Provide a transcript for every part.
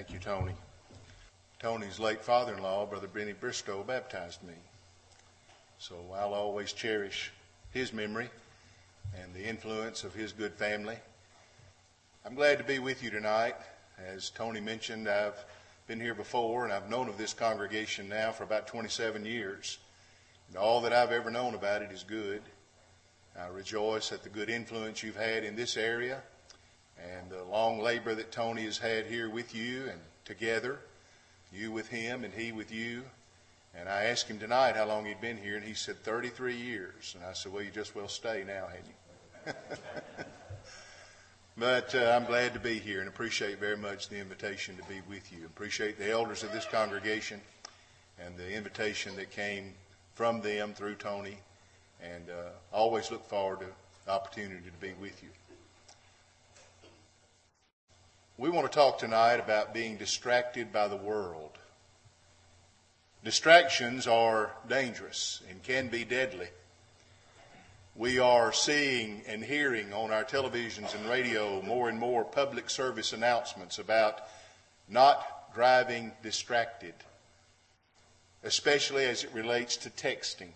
Thank you, Tony. Tony's late father in law, Brother Benny Bristow, baptized me. So I'll always cherish his memory and the influence of his good family. I'm glad to be with you tonight. As Tony mentioned, I've been here before and I've known of this congregation now for about 27 years. And all that I've ever known about it is good. I rejoice at the good influence you've had in this area and the long labor that Tony has had here with you and together, you with him and he with you. And I asked him tonight how long he'd been here, and he said 33 years. And I said, Well, you just will stay now, hadn't you? but uh, I'm glad to be here and appreciate very much the invitation to be with you. Appreciate the elders of this congregation and the invitation that came from them through Tony. And uh, always look forward to the opportunity to be with you. We want to talk tonight about being distracted by the world. Distractions are dangerous and can be deadly. We are seeing and hearing on our televisions and radio more and more public service announcements about not driving distracted, especially as it relates to texting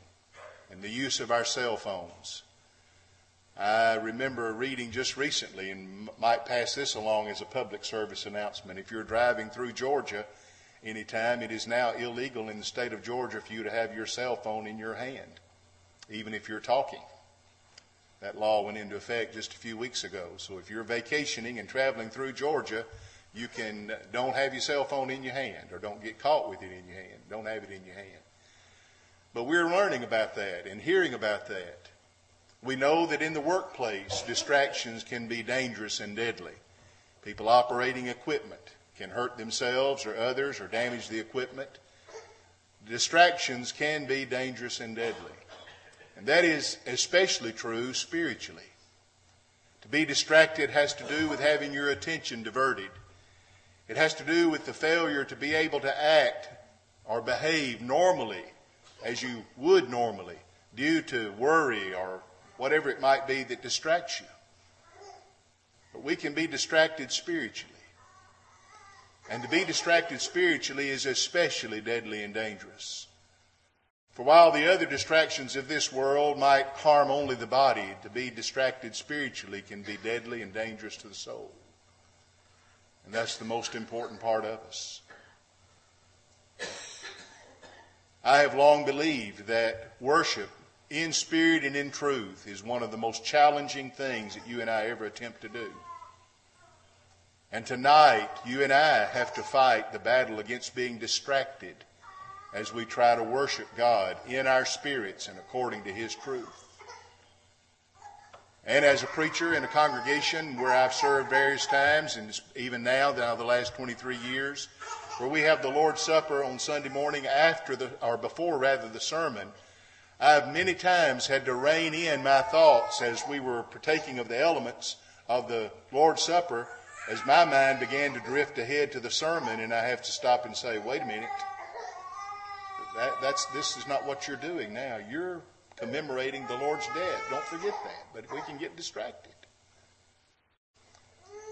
and the use of our cell phones. I remember reading just recently, and might pass this along as a public service announcement. If you're driving through Georgia anytime, it is now illegal in the state of Georgia for you to have your cell phone in your hand, even if you're talking. That law went into effect just a few weeks ago. So if you're vacationing and traveling through Georgia, you can uh, don't have your cell phone in your hand or don't get caught with it in your hand. Don't have it in your hand. But we're learning about that and hearing about that. We know that in the workplace, distractions can be dangerous and deadly. People operating equipment can hurt themselves or others or damage the equipment. Distractions can be dangerous and deadly. And that is especially true spiritually. To be distracted has to do with having your attention diverted. It has to do with the failure to be able to act or behave normally as you would normally due to worry or whatever it might be that distracts you. But we can be distracted spiritually. And to be distracted spiritually is especially deadly and dangerous. For while the other distractions of this world might harm only the body, to be distracted spiritually can be deadly and dangerous to the soul. And that's the most important part of us. I have long believed that worship in spirit and in truth is one of the most challenging things that you and I ever attempt to do. And tonight, you and I have to fight the battle against being distracted as we try to worship God in our spirits and according to His truth. And as a preacher in a congregation where I've served various times, and even now, now the last 23 years, where we have the Lord's Supper on Sunday morning after the, or before rather, the sermon, I've many times had to rein in my thoughts as we were partaking of the elements of the Lord's Supper as my mind began to drift ahead to the sermon and I have to stop and say, wait a minute. That, that's, this is not what you're doing now. You're commemorating the Lord's death. Don't forget that. But we can get distracted.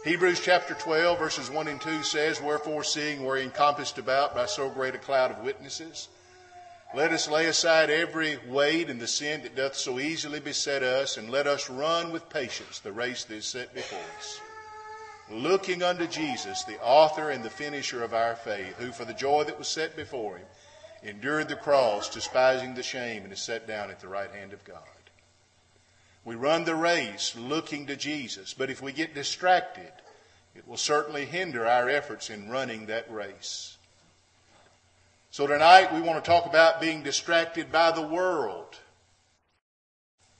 Hebrews chapter 12 verses 1 and 2 says, Wherefore seeing we're encompassed about by so great a cloud of witnesses, let us lay aside every weight and the sin that doth so easily beset us, and let us run with patience the race that is set before us. Looking unto Jesus, the author and the finisher of our faith, who for the joy that was set before him endured the cross, despising the shame, and is set down at the right hand of God. We run the race looking to Jesus, but if we get distracted, it will certainly hinder our efforts in running that race. So tonight we want to talk about being distracted by the world.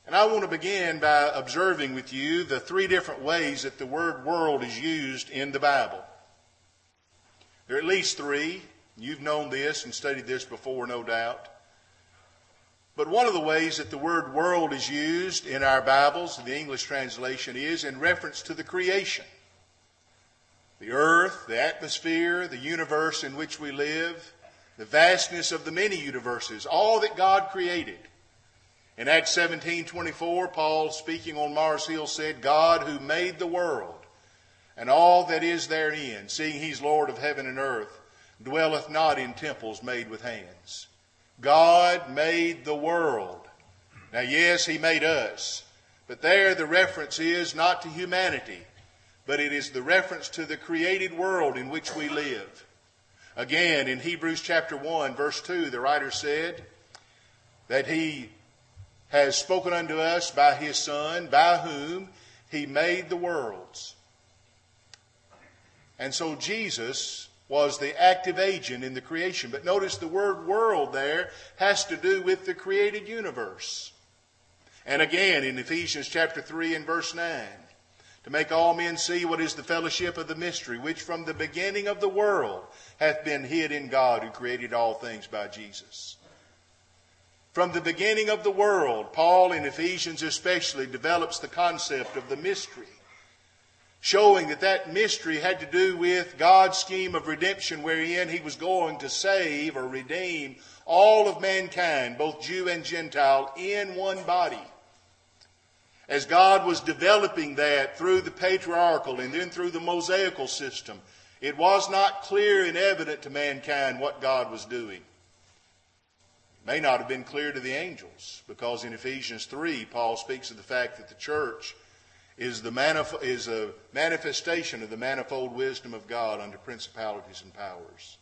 And I want to begin by observing with you the three different ways that the word world is used in the Bible. There are at least three. You've known this and studied this before, no doubt. But one of the ways that the word world is used in our Bibles, the English translation is in reference to the creation. The earth, the atmosphere, the universe in which we live, the vastness of the many universes, all that God created. In Acts 17:24, Paul speaking on Mars Hill said, "God who made the world and all that is therein, seeing he's Lord of heaven and earth, dwelleth not in temples made with hands. God made the world. Now, yes, he made us, but there the reference is not to humanity, but it is the reference to the created world in which we live. Again, in Hebrews chapter 1, verse 2, the writer said that he has spoken unto us by his Son, by whom he made the worlds. And so Jesus was the active agent in the creation. But notice the word world there has to do with the created universe. And again in Ephesians chapter 3 and verse 9, to make all men see what is the fellowship of the mystery, which from the beginning of the world hath been hid in God who created all things by Jesus. From the beginning of the world, Paul in Ephesians especially develops the concept of the mystery, showing that that mystery had to do with God's scheme of redemption wherein he was going to save or redeem all of mankind, both Jew and Gentile, in one body as God was developing that through the patriarchal and then through the Mosaical system, it was not clear and evident to mankind what God was doing. It may not have been clear to the angels, because in Ephesians 3, Paul speaks of the fact that the church is, the manif- is a manifestation of the manifold wisdom of God under principalities and powers.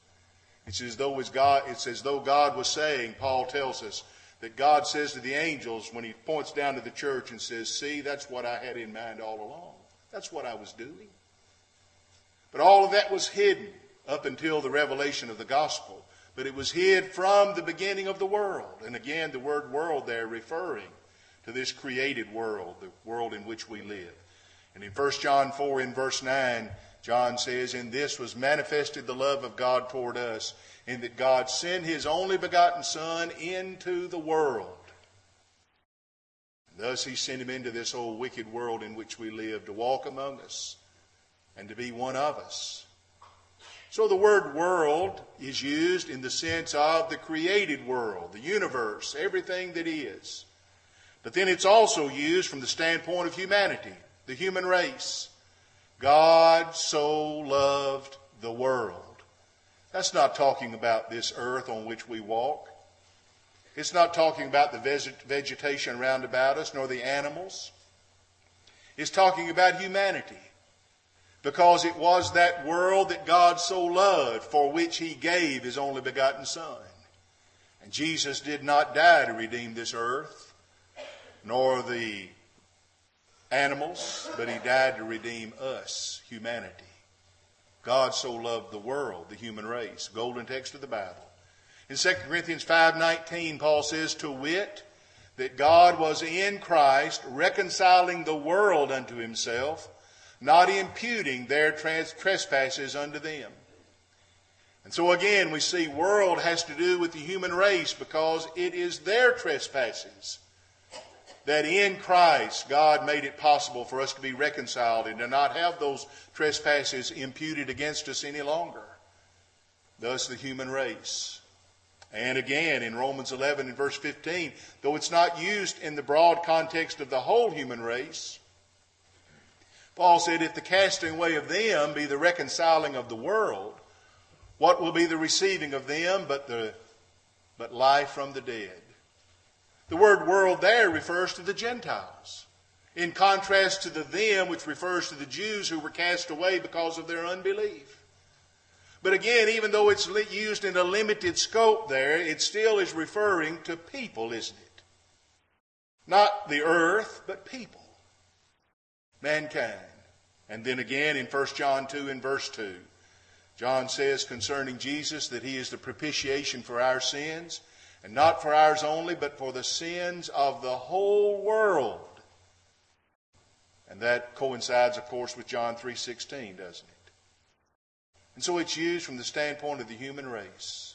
It's as though, God, it's as though God was saying, Paul tells us, that God says to the angels when he points down to the church and says, See, that's what I had in mind all along. That's what I was doing. But all of that was hidden up until the revelation of the gospel. But it was hid from the beginning of the world. And again, the word world there referring to this created world, the world in which we live. And in 1 John 4 in verse 9, John says, In this was manifested the love of God toward us, in that God sent his only begotten Son into the world. And thus he sent him into this old wicked world in which we live to walk among us and to be one of us. So the word world is used in the sense of the created world, the universe, everything that is. But then it's also used from the standpoint of humanity, the human race. God so loved the world that's not talking about this earth on which we walk. It's not talking about the vegetation round about us, nor the animals. It's talking about humanity. Because it was that world that God so loved for which He gave His only begotten Son. And Jesus did not die to redeem this earth, nor the animals, but He died to redeem us, humanity. God so loved the world, the human race. Golden text of the Bible. In 2 Corinthians 5:19 Paul says to wit that God was in Christ reconciling the world unto himself, not imputing their trespasses unto them. And so again we see world has to do with the human race because it is their trespasses that in Christ God made it possible for us to be reconciled and to not have those trespasses imputed against us any longer. Thus the human race. And again in Romans 11 and verse 15, though it's not used in the broad context of the whole human race, Paul said, if the casting away of them be the reconciling of the world, what will be the receiving of them but the but life from the dead? The word world there refers to the Gentiles, in contrast to the them, which refers to the Jews who were cast away because of their unbelief. But again, even though it's used in a limited scope there, it still is referring to people, isn't it? Not the earth, but people. Mankind. And then again in 1 John 2 and verse 2, John says concerning Jesus that he is the propitiation for our sins and not for ours only, but for the sins of the whole world. And that coincides, of course, with John 3.16, doesn't it? And so it's used from the standpoint of the human race.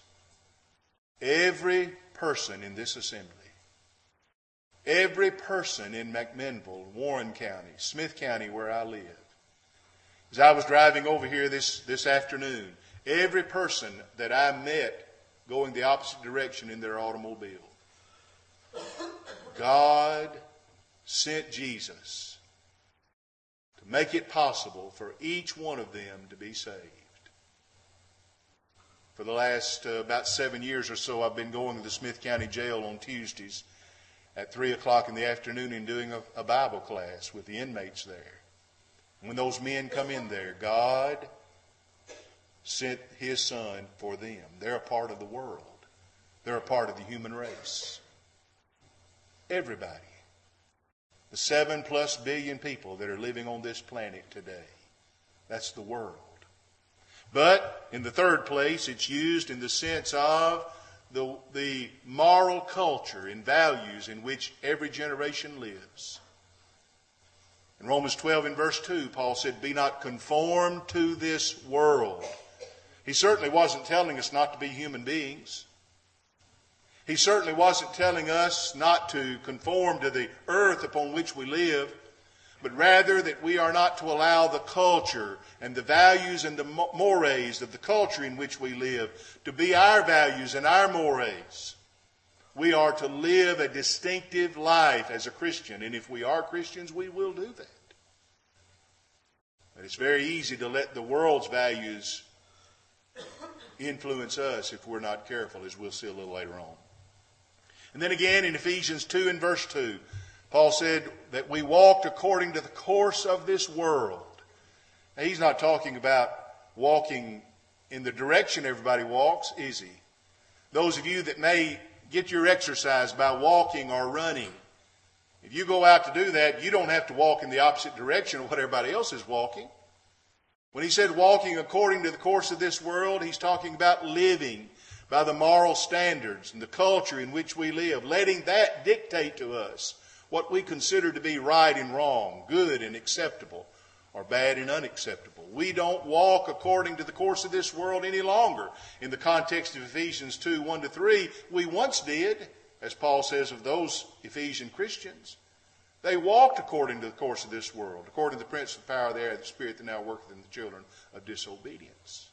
Every person in this assembly, every person in McMinnville, Warren County, Smith County, where I live, as I was driving over here this, this afternoon, every person that I met going the opposite direction in their automobile. God sent Jesus to make it possible for each one of them to be saved. For the last uh, about seven years or so, I've been going to the Smith County Jail on Tuesdays at 3 o'clock in the afternoon and doing a, a Bible class with the inmates there. When those men come in there, God sent His Son for them. They're a part of the world. They're a part of the human race. Everybody. The seven plus billion people that are living on this planet today. That's the world. But in the third place, it's used in the sense of the, the moral culture and values in which every generation lives. In Romans 12 and verse 2, Paul said, Be not conformed to this world. He certainly wasn't telling us not to be human beings. He certainly wasn't telling us not to conform to the earth upon which we live, but rather that we are not to allow the culture and the values and the mores of the culture in which we live to be our values and our mores. We are to live a distinctive life as a Christian, and if we are Christians, we will do that. But it's very easy to let the world's values influence us if we're not careful, as we'll see a little later on. And then again in Ephesians 2 and verse 2, Paul said that we walked according to the course of this world. Now, he's not talking about walking in the direction everybody walks, is he? Those of you that may get your exercise by walking or running, if you go out to do that, you don't have to walk in the opposite direction of what everybody else is walking. When he said walking according to the course of this world, he's talking about living by the moral standards and the culture in which we live, letting that dictate to us what we consider to be right and wrong, good and acceptable, or bad and unacceptable. We don't walk according to the course of this world any longer. In the context of Ephesians 2 1 to 3, we once did, as Paul says of those Ephesian Christians. They walked according to the course of this world, according to the prince of the power of the air, the spirit that now worketh in the children of disobedience.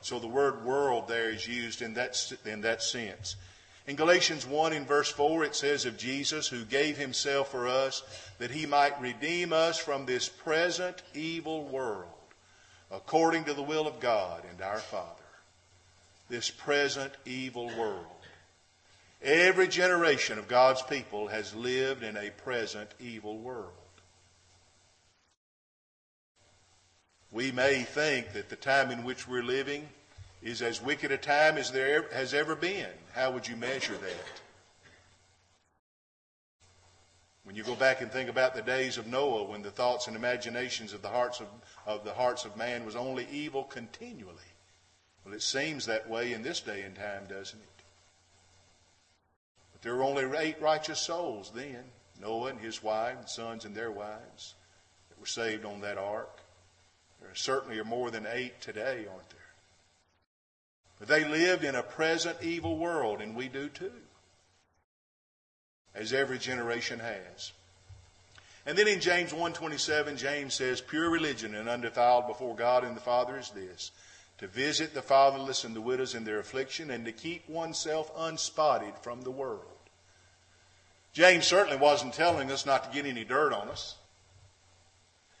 So the word world there is used in that, in that sense. In Galatians 1 in verse 4, it says of Jesus, who gave himself for us that he might redeem us from this present evil world, according to the will of God and our Father. This present evil world. Every generation of God's people has lived in a present evil world. We may think that the time in which we're living is as wicked a time as there has ever been. How would you measure that? When you go back and think about the days of Noah, when the thoughts and imaginations of the hearts of, of the hearts of man was only evil continually. Well, it seems that way in this day and time, doesn't it? There were only eight righteous souls then Noah and his wife, and sons and their wives, that were saved on that ark. There certainly are more than eight today, aren't there? But they lived in a present evil world, and we do too. As every generation has. And then in James 1.27, James says, Pure religion and undefiled before God and the Father is this, to visit the fatherless and the widows in their affliction, and to keep oneself unspotted from the world. James certainly wasn't telling us not to get any dirt on us.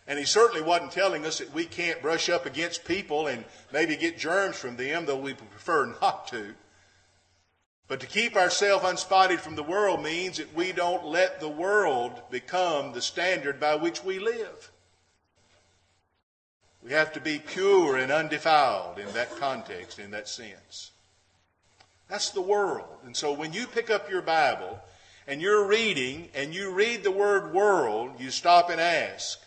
And he certainly wasn't telling us that we can't brush up against people and maybe get germs from them, though we prefer not to. But to keep ourselves unspotted from the world means that we don't let the world become the standard by which we live. We have to be pure and undefiled in that context, in that sense. That's the world. And so when you pick up your Bible and you're reading and you read the word world, you stop and ask,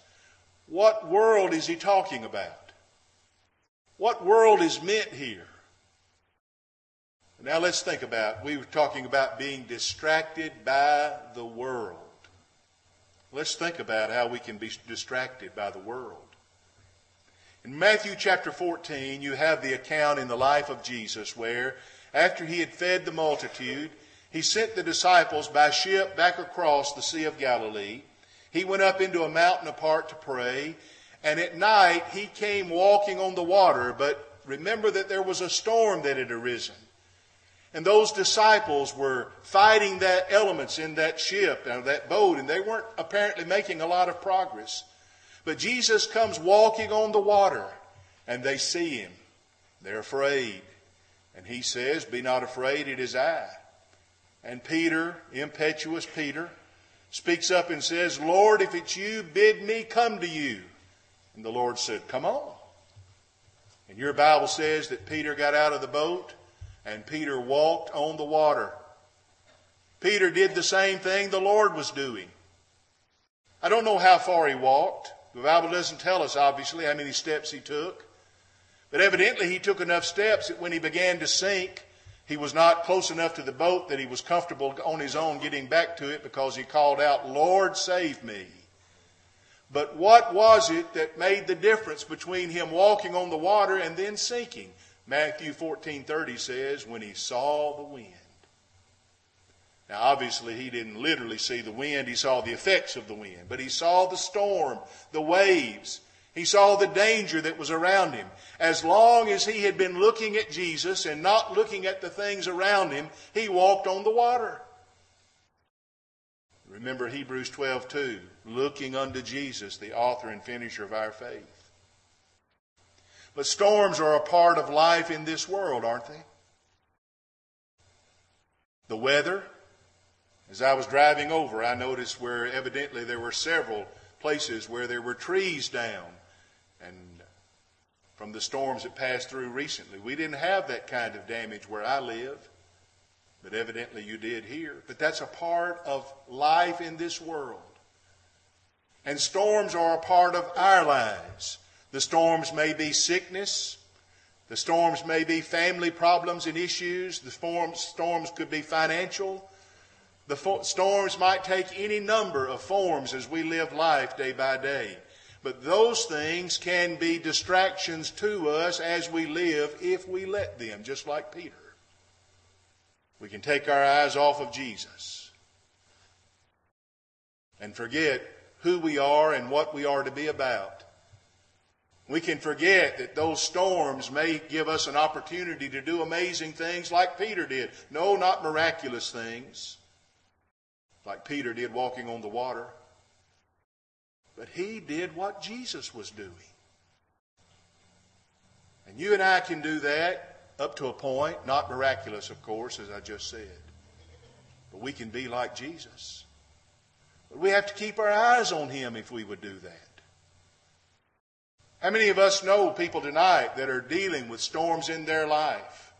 what world is he talking about? What world is meant here? Now let's think about, we were talking about being distracted by the world. Let's think about how we can be distracted by the world. In Matthew chapter 14, you have the account in the life of Jesus where, after he had fed the multitude, he sent the disciples by ship back across the Sea of Galilee. He went up into a mountain apart to pray, and at night he came walking on the water, but remember that there was a storm that had arisen. And those disciples were fighting that elements in that ship, uh, that boat, and they weren't apparently making a lot of progress. But Jesus comes walking on the water, and they see him. They're afraid. And he says, Be not afraid, it is I. And Peter, impetuous Peter, speaks up and says, Lord, if it's you, bid me come to you. And the Lord said, Come on. And your Bible says that Peter got out of the boat and Peter walked on the water. Peter did the same thing the Lord was doing. I don't know how far he walked. The Bible doesn't tell us, obviously, how many steps he took. But evidently, he took enough steps that when he began to sink, he was not close enough to the boat that he was comfortable on his own getting back to it because he called out, Lord, save me. But what was it that made the difference between him walking on the water and then sinking? Matthew 14:30 says, when he saw the wind. Now, obviously, he didn't literally see the wind. He saw the effects of the wind. But he saw the storm, the waves. He saw the danger that was around him. As long as he had been looking at Jesus and not looking at the things around him, he walked on the water. Remember Hebrews 12:2, looking unto Jesus, the author and finisher of our faith. But storms are a part of life in this world, aren't they? The weather. As I was driving over, I noticed where evidently there were several places where there were trees down. And from the storms that passed through recently, we didn't have that kind of damage where I live. But evidently you did here. But that's a part of life in this world. And storms are a part of our lives. The storms may be sickness. The storms may be family problems and issues. The storms, could be financial. The storms might take any number of forms as we live life day by day. But those things can be distractions to us as we live if we let them, just like Peter. We can take our eyes off of Jesus and forget who we are and what we are to be about. We can forget that those storms may give us an opportunity to do amazing things like Peter did. No, not miraculous things, like Peter did walking on the water. But he did what Jesus was doing. And you and I can do that up to a point, not miraculous, of course, as I just said. But we can be like Jesus. But we have to keep our eyes on him if we would do that. How many of us know people tonight that are dealing with storms in their life?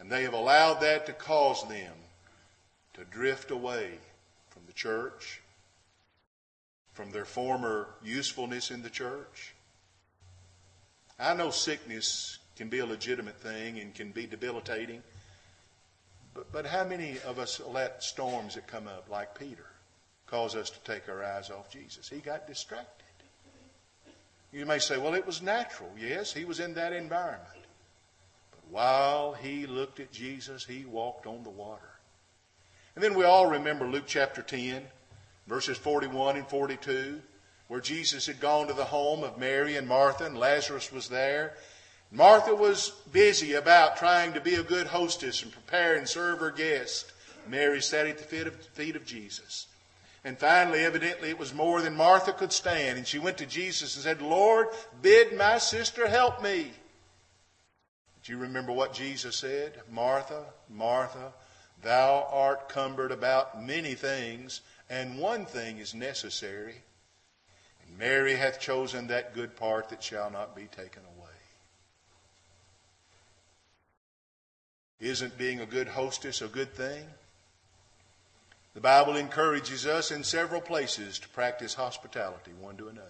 And they have allowed that to cause them to drift away from the church, from their former usefulness in the church. I know sickness can be a legitimate thing and can be debilitating, but, but how many of us let storms that come up, like Peter, cause us to take our eyes off Jesus? He got distracted. You may say, well, it was natural. Yes, he was in that environment. But while he looked at Jesus, he walked on the water. And then we all remember Luke chapter 10, verses 41 and 42, where Jesus had gone to the home of Mary and Martha, and Lazarus was there. Martha was busy about trying to be a good hostess and prepare and serve her guests. Mary sat at the feet of Jesus. And finally, evidently, it was more than Martha could stand. And she went to Jesus and said, Lord, bid my sister help me. Do you remember what Jesus said? Martha, Martha, thou art cumbered about many things, and one thing is necessary. And Mary hath chosen that good part that shall not be taken away. Isn't being a good hostess a good thing? The Bible encourages us in several places to practice hospitality one to another,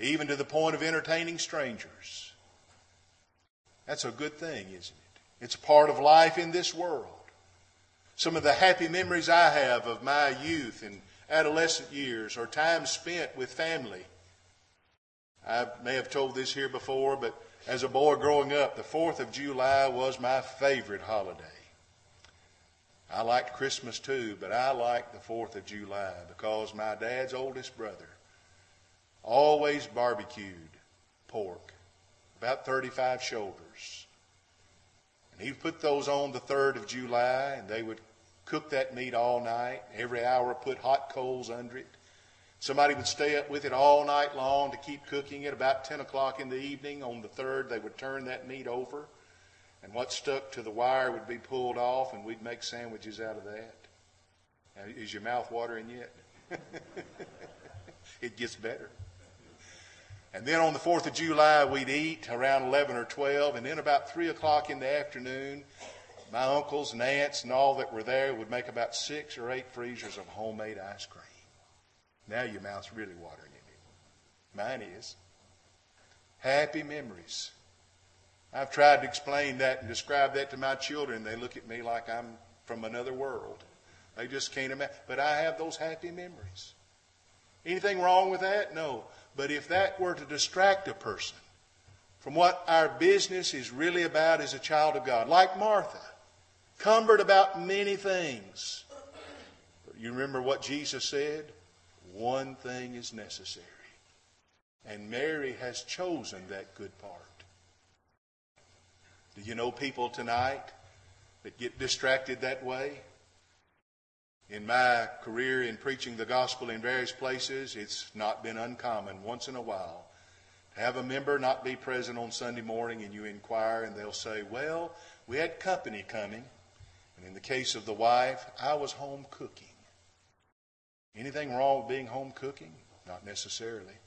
even to the point of entertaining strangers. That's a good thing, isn't it? It's part of life in this world. Some of the happy memories I have of my youth and adolescent years are times spent with family. I may have told this here before, but as a boy growing up, the 4th of July was my favorite holiday. I liked Christmas too, but I liked the 4th of July because my dad's oldest brother always barbecued pork, about 35 shoulders. And he'd put those on the 3rd of July, and they would cook that meat all night. Every hour put hot coals under it. Somebody would stay up with it all night long to keep cooking it. About 10 o'clock in the evening on the third, they would turn that meat over, and what stuck to the wire would be pulled off, and we'd make sandwiches out of that. Is your mouth watering yet? it gets better. And then on the 4th of July, we'd eat around 11 or 12, and then about 3 o'clock in the afternoon, my uncles and aunts and all that were there would make about six or eight freezers of homemade ice cream. Now your mouth's really watering in it. Mine is. Happy memories. I've tried to explain that and describe that to my children. They look at me like I'm from another world. They just can't imagine. But I have those happy memories. Anything wrong with that? No. But if that were to distract a person from what our business is really about as a child of God, like Martha, cumbered about many things. But you remember what Jesus said? One thing is necessary. And Mary has chosen that good part. Do you know people tonight that get distracted that way? In my career in preaching the gospel in various places, it's not been uncommon once in a while to have a member not be present on Sunday morning and you inquire and they'll say, Well, we had company coming. And in the case of the wife, I was home cooking. Anything wrong with being home cooking? Not necessarily.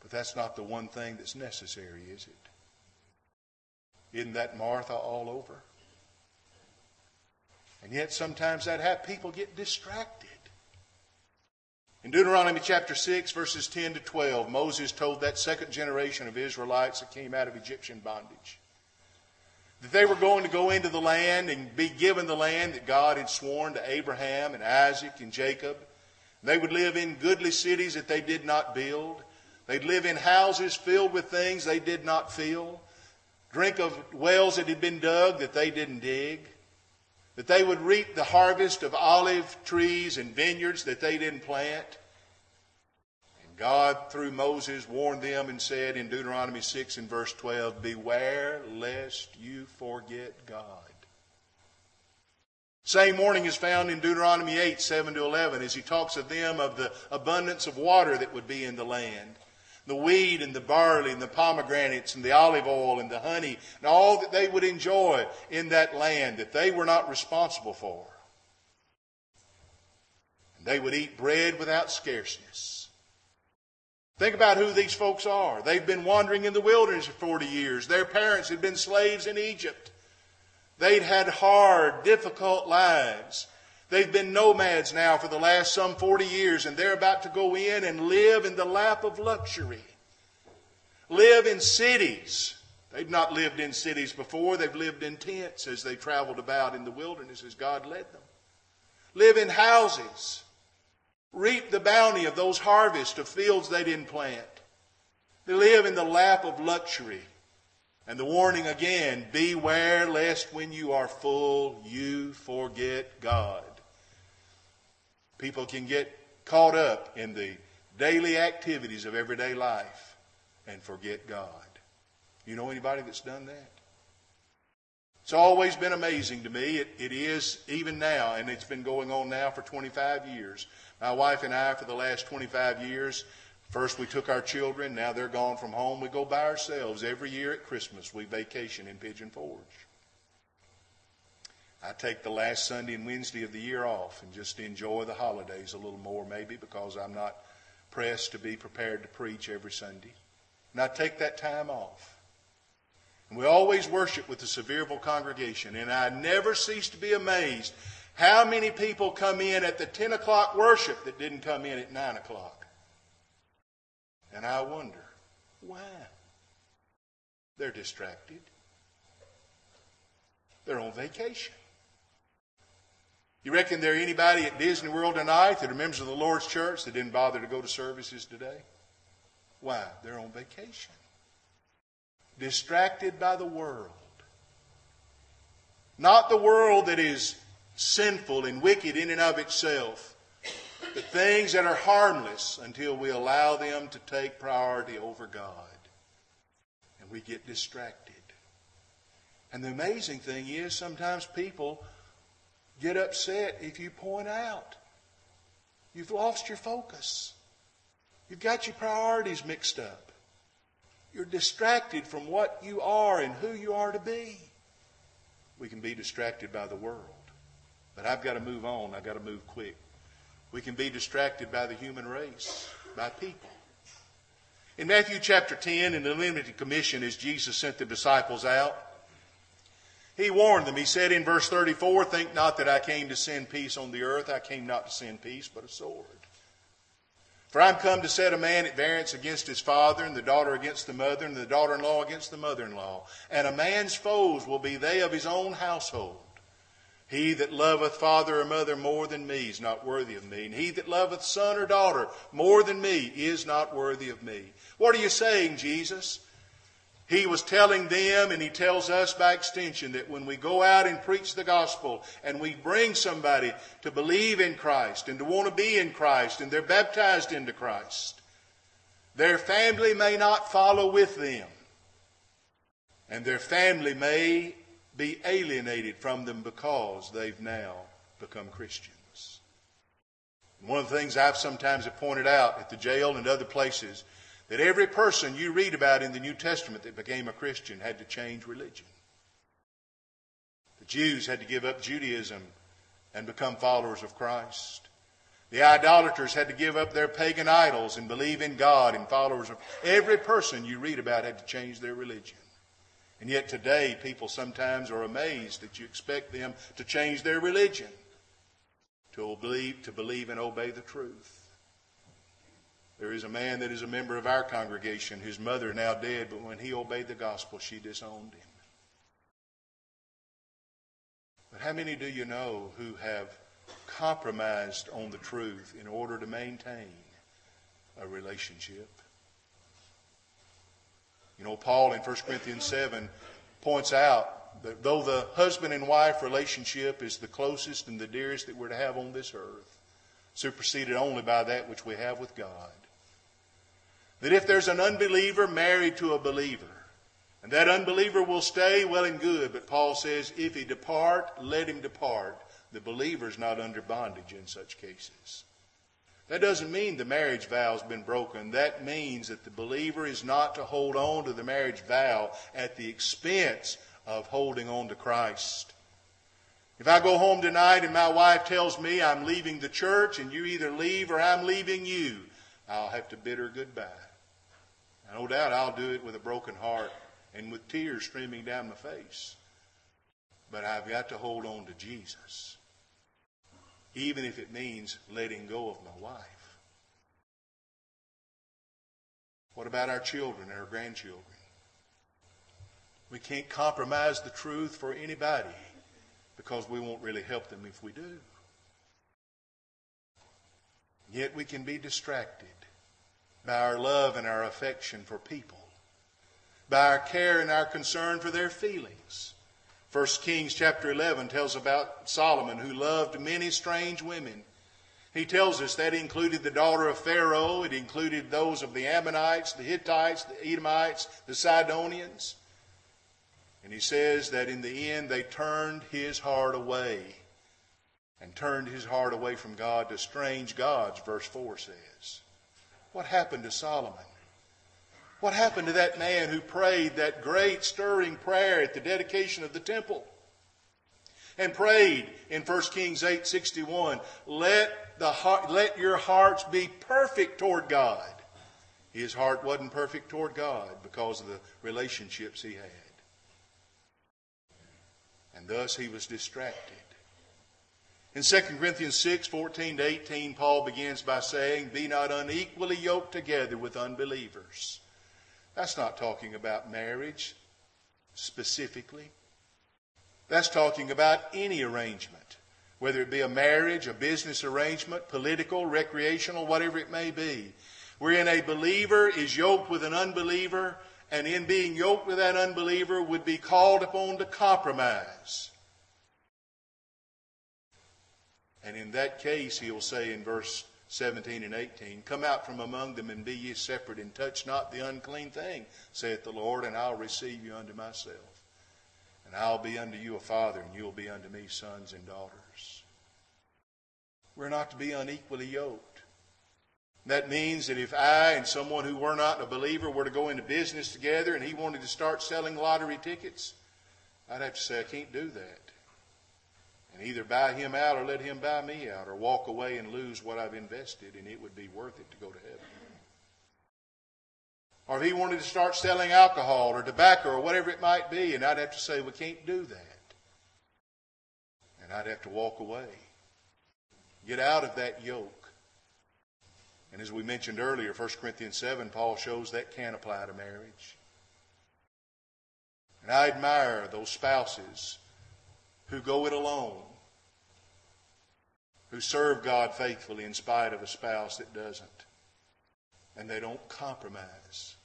But that's not the one thing that's necessary, is it? Isn't that Martha all over? And yet sometimes that happens. People get distracted. In Deuteronomy chapter 6, verses 10 to 12, Moses told that second generation of Israelites that came out of Egyptian bondage that they were going to go into the land and be given the land that God had sworn to Abraham and Isaac and Jacob. They would live in goodly cities that they did not build. They'd live in houses filled with things they did not fill. Drink of wells that had been dug that they didn't dig. That they would reap the harvest of olive trees and vineyards that they didn't plant. God, through Moses, warned them and said in Deuteronomy 6 and verse 12, Beware lest you forget God. Same warning is found in Deuteronomy 8, 7 to 11, as he talks of them of the abundance of water that would be in the land. The wheat and the barley and the pomegranates and the olive oil and the honey and all that they would enjoy in that land that they were not responsible for. And they would eat bread without scarceness. Think about who these folks are. They've been wandering in the wilderness for 40 years. Their parents had been slaves in Egypt. They'd had hard, difficult lives. They've been nomads now for the last some 40 years, and they're about to go in and live in the lap of luxury. Live in cities. They've not lived in cities before. They've lived in tents as they traveled about in the wilderness as God led them. Live in houses reap the bounty of those harvests of fields they didn't plant. They live in the lap of luxury. And the warning again beware lest when you are full, you forget God. People can get caught up in the daily activities of everyday life and forget God. You know anybody that's done that? It's always been amazing to me. It, it is even now, and it's been going on now for 25 years. My wife and I, for the last 25 years, first we took our children, now they're gone from home. We go by ourselves. Every year at Christmas, we vacation in Pigeon Forge. I take the last Sunday and Wednesday of the year off and just enjoy the holidays a little more, maybe, because I'm not pressed to be prepared to preach every Sunday. And I take that time off. And we always worship with the Sevierville congregation, and I never cease to be amazed how many people come in at the 10 o'clock worship that didn't come in at 9 o'clock? And I wonder, why? They're distracted. They're on vacation. You reckon there anybody at Disney World tonight that are members of the Lord's church that didn't bother to go to services today? Why? They're on vacation. Distracted by the world. Not the world that is sinful and wicked in and of itself, but things that are harmless until we allow them to take priority over God. And we get distracted. And the amazing thing is, sometimes people get upset if you point out You've lost your focus. You've got your priorities mixed up. You're distracted from what you are and who you are to be. We can be distracted by the world. But I've got to move on. I've got to move quick. We can be distracted by the human race, by people. In Matthew chapter 10, in the limited commission, as Jesus sent the disciples out, he warned them. He said in verse 34, Think not that I came to send peace on the earth. I came not to send peace, but a sword. For I'm come to set a man at variance against his father, and the daughter against the mother, and the daughter in law against the mother in law. And a man's foes will be they of his own household. He that loveth father or mother more than me is not worthy of me. And he that loveth son or daughter more than me is not worthy of me. What are you saying, Jesus? He was telling them, and he tells us by extension, that when we go out and preach the gospel and we bring somebody to believe in Christ and to want to be in Christ and they're baptized into Christ, their family may not follow with them. And their family may be alienated from them because they've now become Christians. One of the things I've sometimes pointed out at the jail and other places that every person you read about in the New Testament that became a Christian had to change religion. The Jews had to give up Judaism and become followers of Christ. The idolaters had to give up their pagan idols and believe in God and followers of every person you read about had to change their religion. And yet today people sometimes are amazed that you expect them to change their religion to believe, to believe and obey the truth. There is a man that is a member of our congregation whose mother now dead, but when he obeyed the gospel, she disowned him. But how many do you know who have compromised on the truth in order to maintain a relationship? You know, Paul in 1 Corinthians 7 points out that though the husband and wife relationship is the closest and the dearest that we're to have on this earth, superseded only by that which we have with God, that if there's an unbeliever married to a believer, and that unbeliever will stay, well and good, but Paul says, if he depart, let him depart. The believer's not under bondage in such cases. That doesn't mean the marriage vow has been broken. That means that the believer is not to hold on to the marriage vow at the expense of holding on to Christ. If I go home tonight and my wife tells me I'm leaving the church and you either leave or I'm leaving you, I'll have to bid her goodbye. No doubt I'll do it with a broken heart and with tears streaming down my face. But I've got to hold on to Jesus, even if it means letting go of my wife. What about our children and our grandchildren? We can't compromise the truth for anybody because we won't really help them if we do. Yet we can be distracted by our love and our affection for people, by our care and our concern for their feelings. 1 Kings chapter 11 tells about Solomon who loved many strange women. He tells us that included the daughter of Pharaoh, it included those of the Ammonites, the Hittites, the Edomites, the Sidonians. And he says that in the end they turned his heart away and turned his heart away from God to strange gods, verse 4 says. What happened to Solomon? What happened to that man who prayed that great stirring prayer at the dedication of the temple? And prayed in 1 Kings 8:61, let the heart, let your hearts be perfect toward God. His heart wasn't perfect toward God because of the relationships he had. And thus he was distracted. In 2 Corinthians 6, 14 to 18, Paul begins by saying, Be not unequally yoked together with unbelievers. That's not talking about marriage specifically. That's talking about any arrangement, whether it be a marriage, a business arrangement, political, recreational, whatever it may be. Wherein a believer is yoked with an unbeliever, and in being yoked with that unbeliever would be called upon to compromise. And in that case, he'll say in verse 17 and 18, Come out from among them and be ye separate, and touch not the unclean thing, saith the Lord, and I'll receive you unto myself. And I'll be unto you a father, and you'll be unto me sons and daughters. We're not to be unequally yoked. That means that if I and someone who were not a believer were to go into business together and he wanted to start selling lottery tickets, I'd have to say, I can't do that. And either buy him out or let him buy me out or walk away and lose what I've invested, and it would be worth it to go to heaven. Or if he wanted to start selling alcohol or tobacco or whatever it might be, and I'd have to say, we can't do that. And I'd have to walk away. Get out of that yoke. And as we mentioned earlier, 1 Corinthians 7, Paul shows that can apply to marriage. And I admire those spouses who go it alone, who serve God faithfully in spite of a spouse that doesn't. And they don't compromise.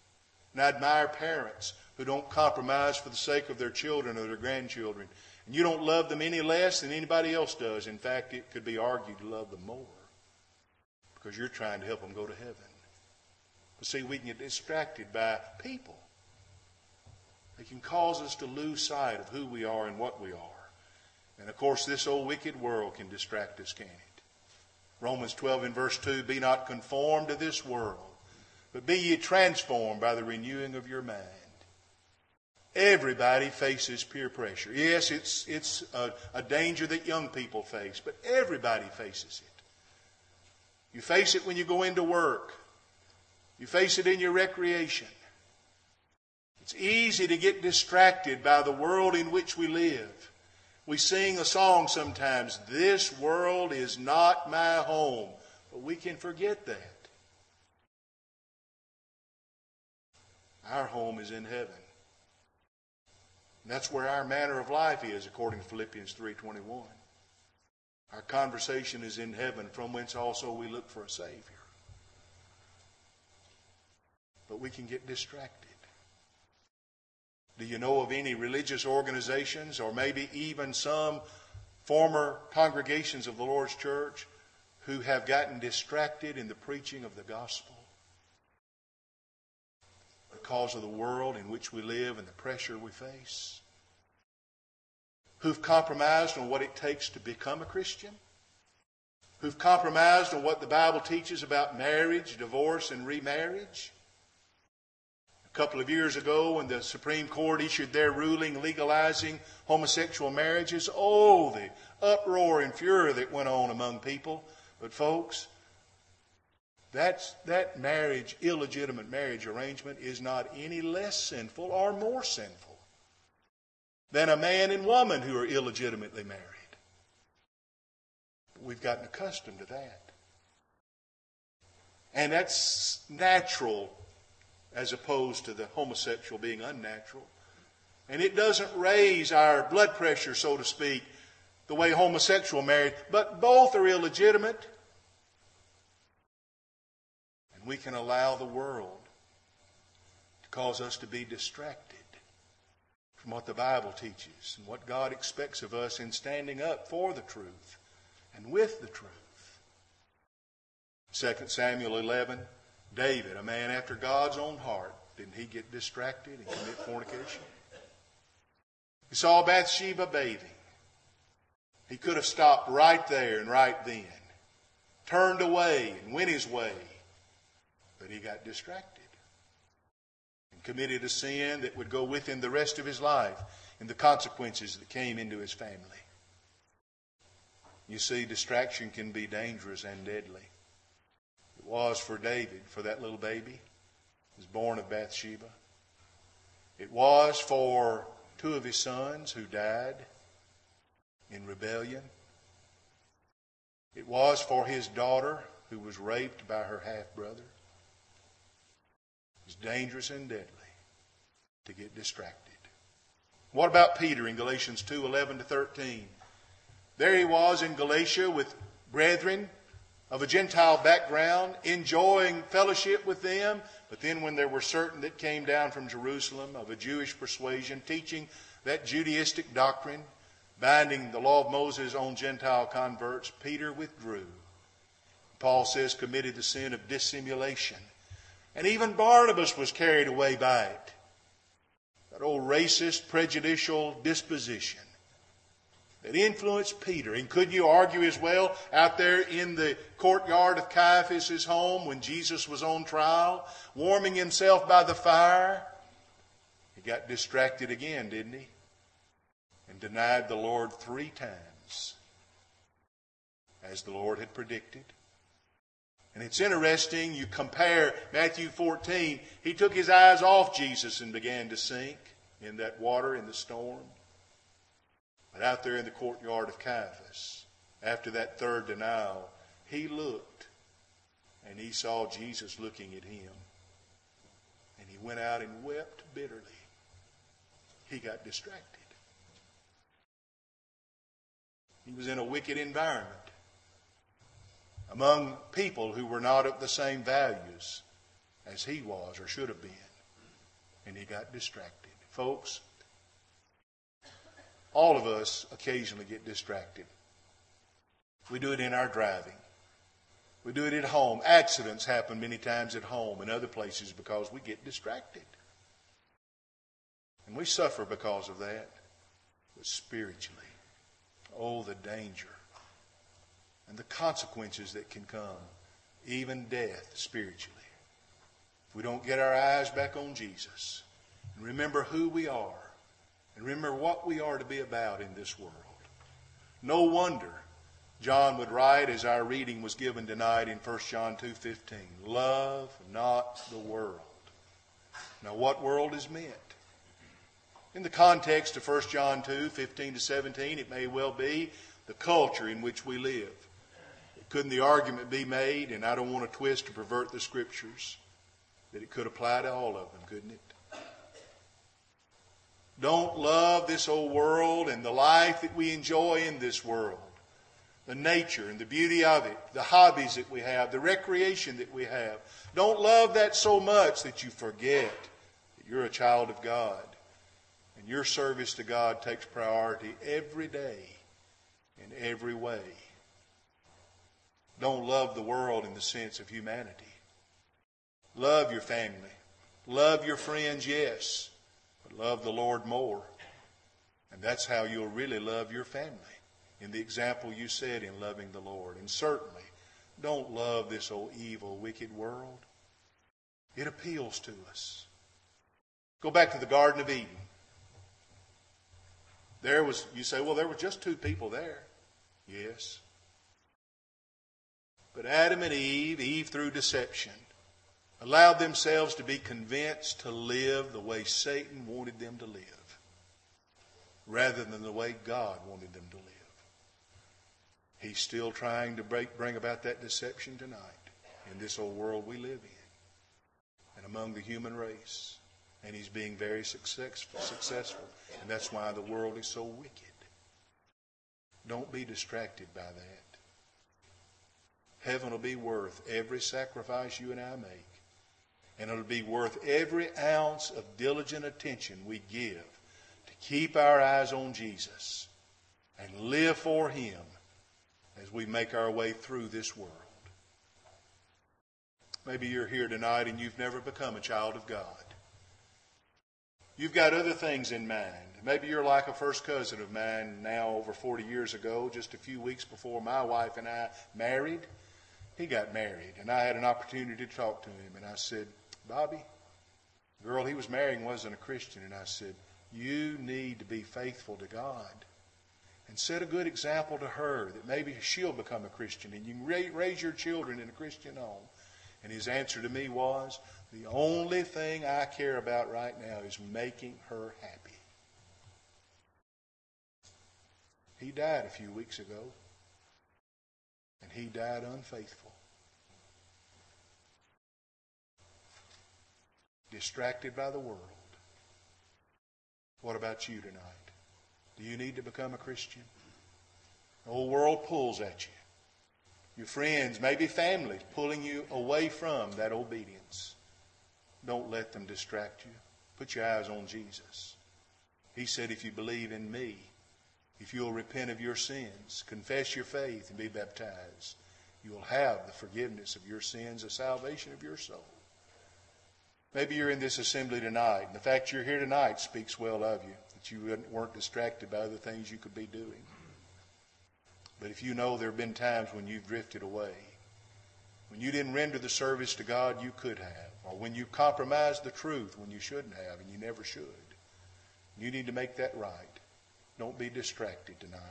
And I admire parents who don't compromise for the sake of their children or their grandchildren. And you don't love them any less than anybody else does. In fact, it could be argued to love them more because you're trying to help them go to heaven. But see, we can get distracted by people. They can cause us to lose sight of who we are and what we are. And of course, this old wicked world can distract us, can't it? Romans 12 and verse 2 Be not conformed to this world, but be ye transformed by the renewing of your mind. Everybody faces peer pressure. Yes, it's, it's a, a danger that young people face, but everybody faces it. You face it when you go into work. You face it in your recreation. It's easy to get distracted by the world in which we live. We sing a song sometimes, This world is not my home. But we can forget that. Our home is in heaven. And that's where our manner of life is, according to Philippians 3.21. Our conversation is in heaven, from whence also we look for a Savior. But we can get distracted. Do you know of any religious organizations or maybe even some former congregations of the Lord's church who have gotten distracted in the preaching of the gospel? Because of the world in which we live and the pressure we face? Who've compromised on what it takes to become a Christian? Who've compromised on what the Bible teaches about marriage, divorce, and remarriage? Couple of years ago, when the Supreme Court issued their ruling legalizing homosexual marriages, oh, the uproar and fury that went on among people. But, folks, that's, that marriage, illegitimate marriage arrangement, is not any less sinful or more sinful than a man and woman who are illegitimately married. But we've gotten accustomed to that. And that's natural as opposed to the homosexual being unnatural. And it doesn't raise our blood pressure, so to speak, the way homosexual marriage, but both are illegitimate. And we can allow the world to cause us to be distracted from what the Bible teaches and what God expects of us in standing up for the truth and with the truth. 2 Samuel 11 David, a man after God's own heart, didn't he get distracted and commit fornication? He saw Bathsheba bathing. He could have stopped right there and right then, turned away and went his way, but he got distracted and committed a sin that would go with him the rest of his life and the consequences that came into his family. You see, distraction can be dangerous and deadly was for David, for that little baby. He was born of Bathsheba. It was for two of his sons who died in rebellion. It was for his daughter who was raped by her half brother. It's dangerous and deadly to get distracted. What about Peter in Galatians 2 11 to 13? There he was in Galatia with brethren of a Gentile background, enjoying fellowship with them. But then, when there were certain that came down from Jerusalem of a Jewish persuasion, teaching that Judaistic doctrine, binding the law of Moses on Gentile converts, Peter withdrew. Paul says, committed the sin of dissimulation. And even Barnabas was carried away by it. That old racist, prejudicial disposition. That influenced Peter. And could you argue as well out there in the courtyard of Caiaphas' home when Jesus was on trial, warming himself by the fire? He got distracted again, didn't he? And denied the Lord three times, as the Lord had predicted. And it's interesting, you compare Matthew 14, he took his eyes off Jesus and began to sink in that water in the storm. Out there in the courtyard of Caiaphas, after that third denial, he looked and he saw Jesus looking at him. And he went out and wept bitterly. He got distracted. He was in a wicked environment among people who were not of the same values as he was or should have been. And he got distracted. Folks, all of us occasionally get distracted. We do it in our driving. We do it at home. Accidents happen many times at home and other places because we get distracted. And we suffer because of that. But spiritually, oh, the danger and the consequences that can come, even death spiritually. If we don't get our eyes back on Jesus and remember who we are and remember what we are to be about in this world. No wonder John would write as our reading was given tonight in 1 John 2:15, love not the world. Now what world is meant? In the context of 1 John 2:15 to 17, it may well be the culture in which we live. Couldn't the argument be made, and I don't want to twist or pervert the scriptures, that it could apply to all of them, couldn't it? Don't love this old world and the life that we enjoy in this world, the nature and the beauty of it, the hobbies that we have, the recreation that we have. Don't love that so much that you forget that you're a child of God and your service to God takes priority every day in every way. Don't love the world in the sense of humanity. Love your family. Love your friends, yes love the Lord more. And that's how you'll really love your family, in the example you said in loving the Lord. And certainly, don't love this old evil, wicked world. It appeals to us. Go back to the Garden of Eden. There was, you say, well, there were just two people there. Yes. But Adam and Eve, Eve through deception, allowed themselves to be convinced to live the way Satan wanted them to live rather than the way God wanted them to live. He's still trying to break, bring about that deception tonight in this old world we live in and among the human race. And he's being very successful, successful. And that's why the world is so wicked. Don't be distracted by that. Heaven will be worth every sacrifice you and I make and it'll be worth every ounce of diligent attention we give to keep our eyes on Jesus and live for Him as we make our way through this world. Maybe you're here tonight and you've never become a child of God. You've got other things in mind. Maybe you're like a first cousin of mine now over 40 years ago, just a few weeks before my wife and I married. He got married, and I had an opportunity to talk to him, and I said, Bobby, the girl he was marrying wasn't a Christian. And I said, You need to be faithful to God and set a good example to her that maybe she'll become a Christian and you can raise your children in a Christian home. And his answer to me was, The only thing I care about right now is making her happy. He died a few weeks ago, and he died unfaithful. Distracted by the world. What about you tonight? Do you need to become a Christian? The whole world pulls at you. Your friends, maybe family, pulling you away from that obedience. Don't let them distract you. Put your eyes on Jesus. He said, if you believe in me, if you'll repent of your sins, confess your faith, and be baptized, you will have the forgiveness of your sins, the salvation of your soul. Maybe you're in this assembly tonight, and the fact you're here tonight speaks well of you, that you weren't distracted by other things you could be doing. But if you know there have been times when you've drifted away, when you didn't render the service to God you could have, or when you compromised the truth when you shouldn't have and you never should, you need to make that right. Don't be distracted tonight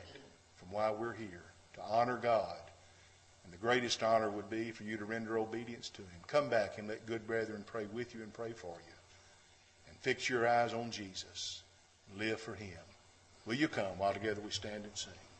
from why we're here, to honor God. And the greatest honor would be for you to render obedience to Him. Come back and let good brethren pray with you and pray for you. And fix your eyes on Jesus. Live for Him. Will you come while together we stand and sing?